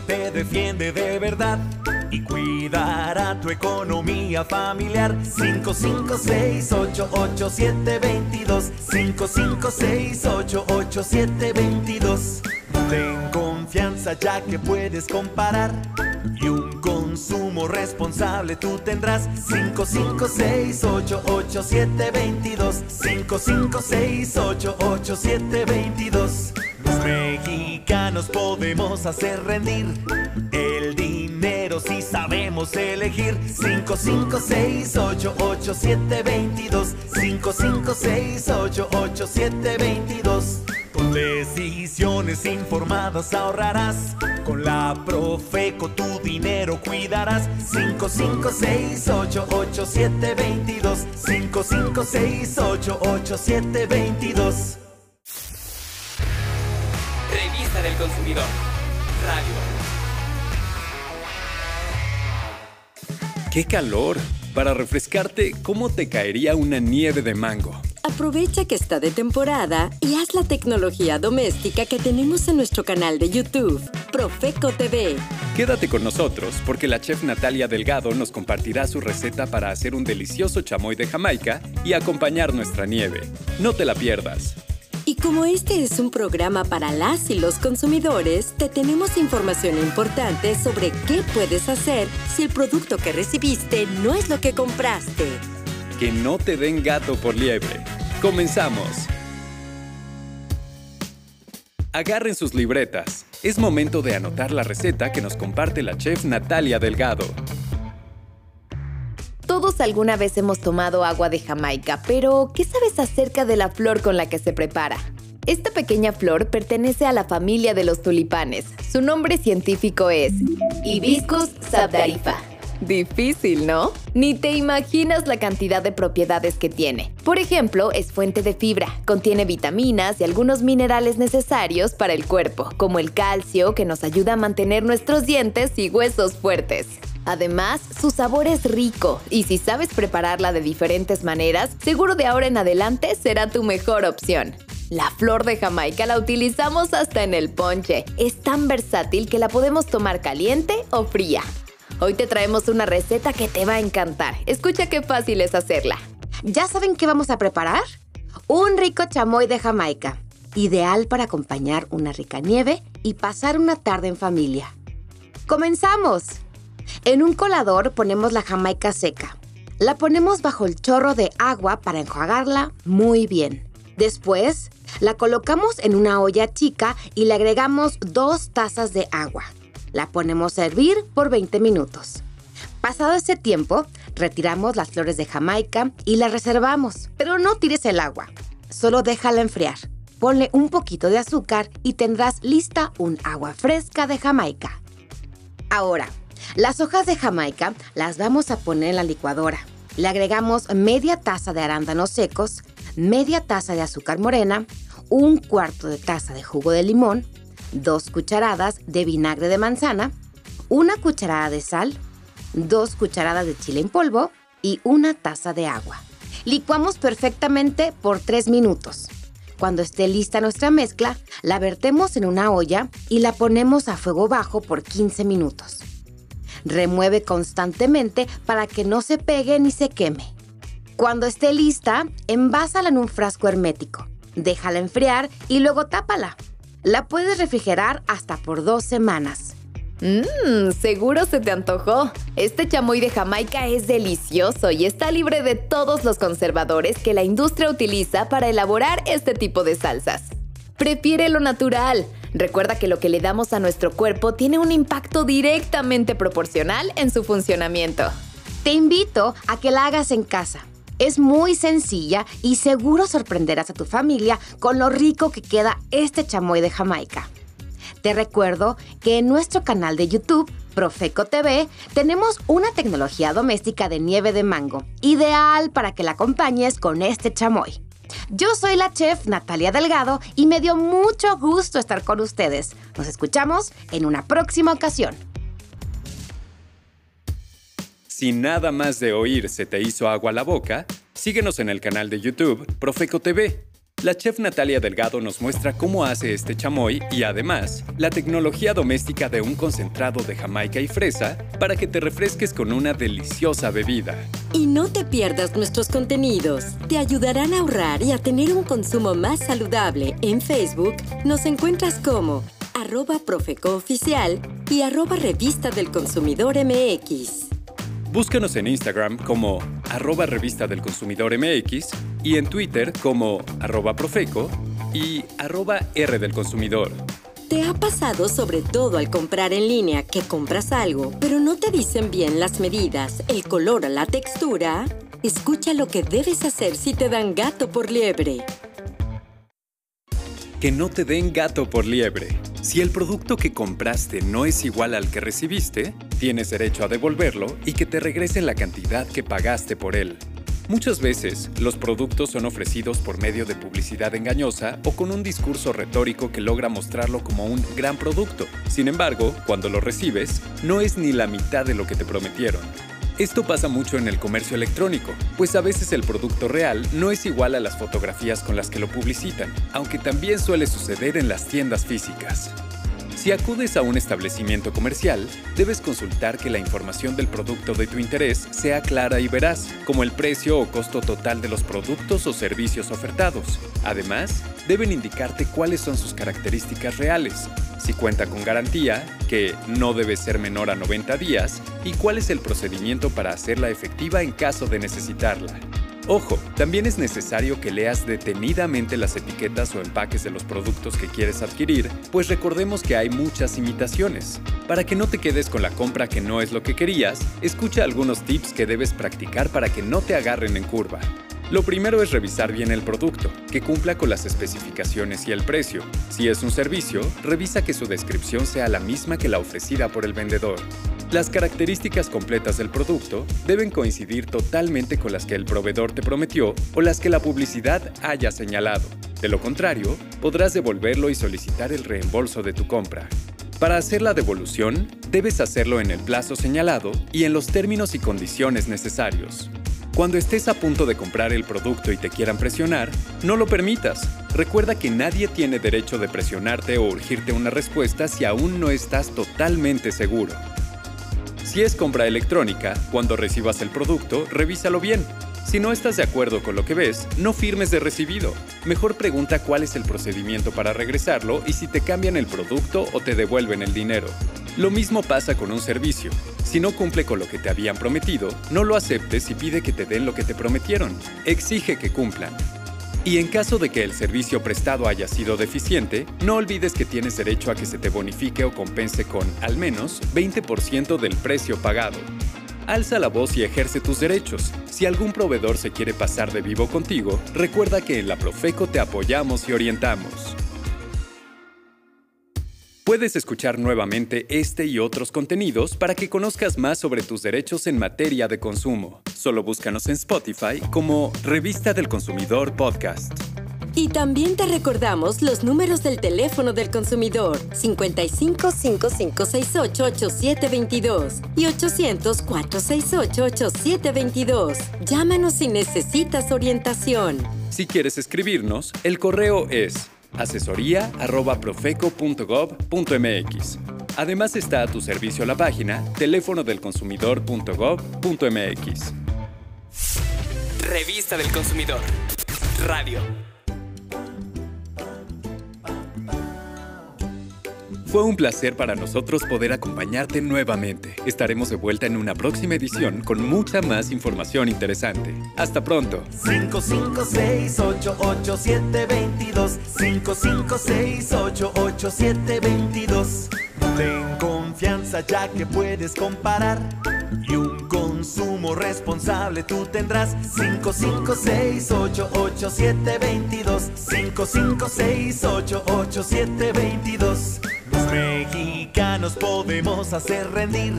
Te defiende de verdad y cuidará tu economía familiar. 55688722 55688722 Ten confianza ya que puedes comparar y un consumo responsable tú tendrás. 55688722 55688722 Mexicanos podemos hacer rendir el dinero si sabemos elegir 55688722 55688722 con decisiones informadas ahorrarás. Con la Profeco tu dinero cuidarás. 55688722. 55688722. Del Consumidor. Radio. ¡Qué calor! Para refrescarte, ¿cómo te caería una nieve de mango? Aprovecha que está de temporada y haz la tecnología doméstica que tenemos en nuestro canal de YouTube, Profeco TV. Quédate con nosotros porque la chef Natalia Delgado nos compartirá su receta para hacer un delicioso chamoy de Jamaica y acompañar nuestra nieve. No te la pierdas. Como este es un programa para las y los consumidores, te tenemos información importante sobre qué puedes hacer si el producto que recibiste no es lo que compraste. Que no te den gato por liebre. Comenzamos. Agarren sus libretas. Es momento de anotar la receta que nos comparte la chef Natalia Delgado. Todos alguna vez hemos tomado agua de Jamaica, pero ¿qué sabes acerca de la flor con la que se prepara? Esta pequeña flor pertenece a la familia de los tulipanes. Su nombre científico es Hibiscus sabdarifa. Difícil, ¿no? Ni te imaginas la cantidad de propiedades que tiene. Por ejemplo, es fuente de fibra, contiene vitaminas y algunos minerales necesarios para el cuerpo, como el calcio que nos ayuda a mantener nuestros dientes y huesos fuertes. Además, su sabor es rico y si sabes prepararla de diferentes maneras, seguro de ahora en adelante será tu mejor opción. La flor de Jamaica la utilizamos hasta en el ponche. Es tan versátil que la podemos tomar caliente o fría. Hoy te traemos una receta que te va a encantar. Escucha qué fácil es hacerla. ¿Ya saben qué vamos a preparar? Un rico chamoy de Jamaica, ideal para acompañar una rica nieve y pasar una tarde en familia. ¡Comenzamos! En un colador ponemos la Jamaica seca. La ponemos bajo el chorro de agua para enjuagarla muy bien. Después, la colocamos en una olla chica y le agregamos dos tazas de agua. La ponemos a hervir por 20 minutos. Pasado ese tiempo, retiramos las flores de Jamaica y las reservamos, pero no tires el agua, solo déjala enfriar. Ponle un poquito de azúcar y tendrás lista un agua fresca de Jamaica. Ahora, las hojas de Jamaica las vamos a poner en la licuadora. Le agregamos media taza de arándanos secos, media taza de azúcar morena, un cuarto de taza de jugo de limón, dos cucharadas de vinagre de manzana, una cucharada de sal, dos cucharadas de chile en polvo y una taza de agua. Licuamos perfectamente por 3 minutos. Cuando esté lista nuestra mezcla, la vertemos en una olla y la ponemos a fuego bajo por 15 minutos. Remueve constantemente para que no se pegue ni se queme. Cuando esté lista, envásala en un frasco hermético. Déjala enfriar y luego tápala. La puedes refrigerar hasta por dos semanas. Mmm, seguro se te antojó. Este chamoy de Jamaica es delicioso y está libre de todos los conservadores que la industria utiliza para elaborar este tipo de salsas. Prefiere lo natural. Recuerda que lo que le damos a nuestro cuerpo tiene un impacto directamente proporcional en su funcionamiento. Te invito a que la hagas en casa. Es muy sencilla y seguro sorprenderás a tu familia con lo rico que queda este chamoy de Jamaica. Te recuerdo que en nuestro canal de YouTube, Profeco TV, tenemos una tecnología doméstica de nieve de mango, ideal para que la acompañes con este chamoy. Yo soy la chef Natalia Delgado y me dio mucho gusto estar con ustedes. Nos escuchamos en una próxima ocasión. Si nada más de oír se te hizo agua la boca, síguenos en el canal de YouTube Profeco TV. La chef Natalia Delgado nos muestra cómo hace este chamoy y además la tecnología doméstica de un concentrado de jamaica y fresa para que te refresques con una deliciosa bebida. Y no te pierdas nuestros contenidos. Te ayudarán a ahorrar y a tener un consumo más saludable. En Facebook nos encuentras como arroba Profeco Oficial y arroba Revista del Consumidor MX. Búscanos en Instagram como arroba Revista del Consumidor MX y en Twitter como arroba Profeco y arroba R del Consumidor. ¿Te ha pasado sobre todo al comprar en línea que compras algo, pero no te dicen bien las medidas, el color o la textura? Escucha lo que debes hacer si te dan gato por liebre. Que no te den gato por liebre. Si el producto que compraste no es igual al que recibiste, tienes derecho a devolverlo y que te regresen la cantidad que pagaste por él. Muchas veces, los productos son ofrecidos por medio de publicidad engañosa o con un discurso retórico que logra mostrarlo como un gran producto. Sin embargo, cuando lo recibes, no es ni la mitad de lo que te prometieron. Esto pasa mucho en el comercio electrónico, pues a veces el producto real no es igual a las fotografías con las que lo publicitan, aunque también suele suceder en las tiendas físicas. Si acudes a un establecimiento comercial, debes consultar que la información del producto de tu interés sea clara y veraz, como el precio o costo total de los productos o servicios ofertados. Además, deben indicarte cuáles son sus características reales, si cuenta con garantía, que no debe ser menor a 90 días, y cuál es el procedimiento para hacerla efectiva en caso de necesitarla. Ojo, también es necesario que leas detenidamente las etiquetas o empaques de los productos que quieres adquirir, pues recordemos que hay muchas imitaciones. Para que no te quedes con la compra que no es lo que querías, escucha algunos tips que debes practicar para que no te agarren en curva. Lo primero es revisar bien el producto, que cumpla con las especificaciones y el precio. Si es un servicio, revisa que su descripción sea la misma que la ofrecida por el vendedor. Las características completas del producto deben coincidir totalmente con las que el proveedor te prometió o las que la publicidad haya señalado. De lo contrario, podrás devolverlo y solicitar el reembolso de tu compra. Para hacer la devolución, debes hacerlo en el plazo señalado y en los términos y condiciones necesarios. Cuando estés a punto de comprar el producto y te quieran presionar, no lo permitas. Recuerda que nadie tiene derecho de presionarte o urgirte una respuesta si aún no estás totalmente seguro. Si es compra electrónica, cuando recibas el producto, revísalo bien. Si no estás de acuerdo con lo que ves, no firmes de recibido. Mejor pregunta cuál es el procedimiento para regresarlo y si te cambian el producto o te devuelven el dinero. Lo mismo pasa con un servicio. Si no cumple con lo que te habían prometido, no lo aceptes y pide que te den lo que te prometieron. Exige que cumplan. Y en caso de que el servicio prestado haya sido deficiente, no olvides que tienes derecho a que se te bonifique o compense con, al menos, 20% del precio pagado. Alza la voz y ejerce tus derechos. Si algún proveedor se quiere pasar de vivo contigo, recuerda que en la Profeco te apoyamos y orientamos. Puedes escuchar nuevamente este y otros contenidos para que conozcas más sobre tus derechos en materia de consumo. Solo búscanos en Spotify como Revista del Consumidor Podcast. Y también te recordamos los números del teléfono del consumidor 55 5568 8722 y 800 468 8722. Llámanos si necesitas orientación. Si quieres escribirnos, el correo es asesoría@profeco.gov.mx. Además está a tu servicio la página teléfono del consumidor.gov.mx. Revista del Consumidor. Radio. Fue un placer para nosotros poder acompañarte nuevamente. Estaremos de vuelta en una próxima edición con mucha más información interesante. Hasta pronto. 556-887-22 556-887-22 Ten confianza ya que puedes comparar y un consumo responsable tú tendrás 556-887-22 556-887-22 Los mexicanos podemos hacer rendir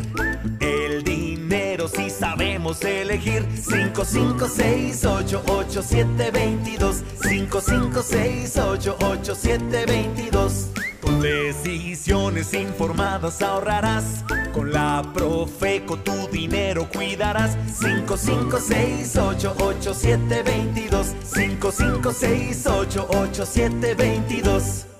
el dinero si sabemos elegir 556-887-22 556-887-22 con decisiones informadas ahorrarás Con la Profeco tu dinero cuidarás. 55688722. 55688722.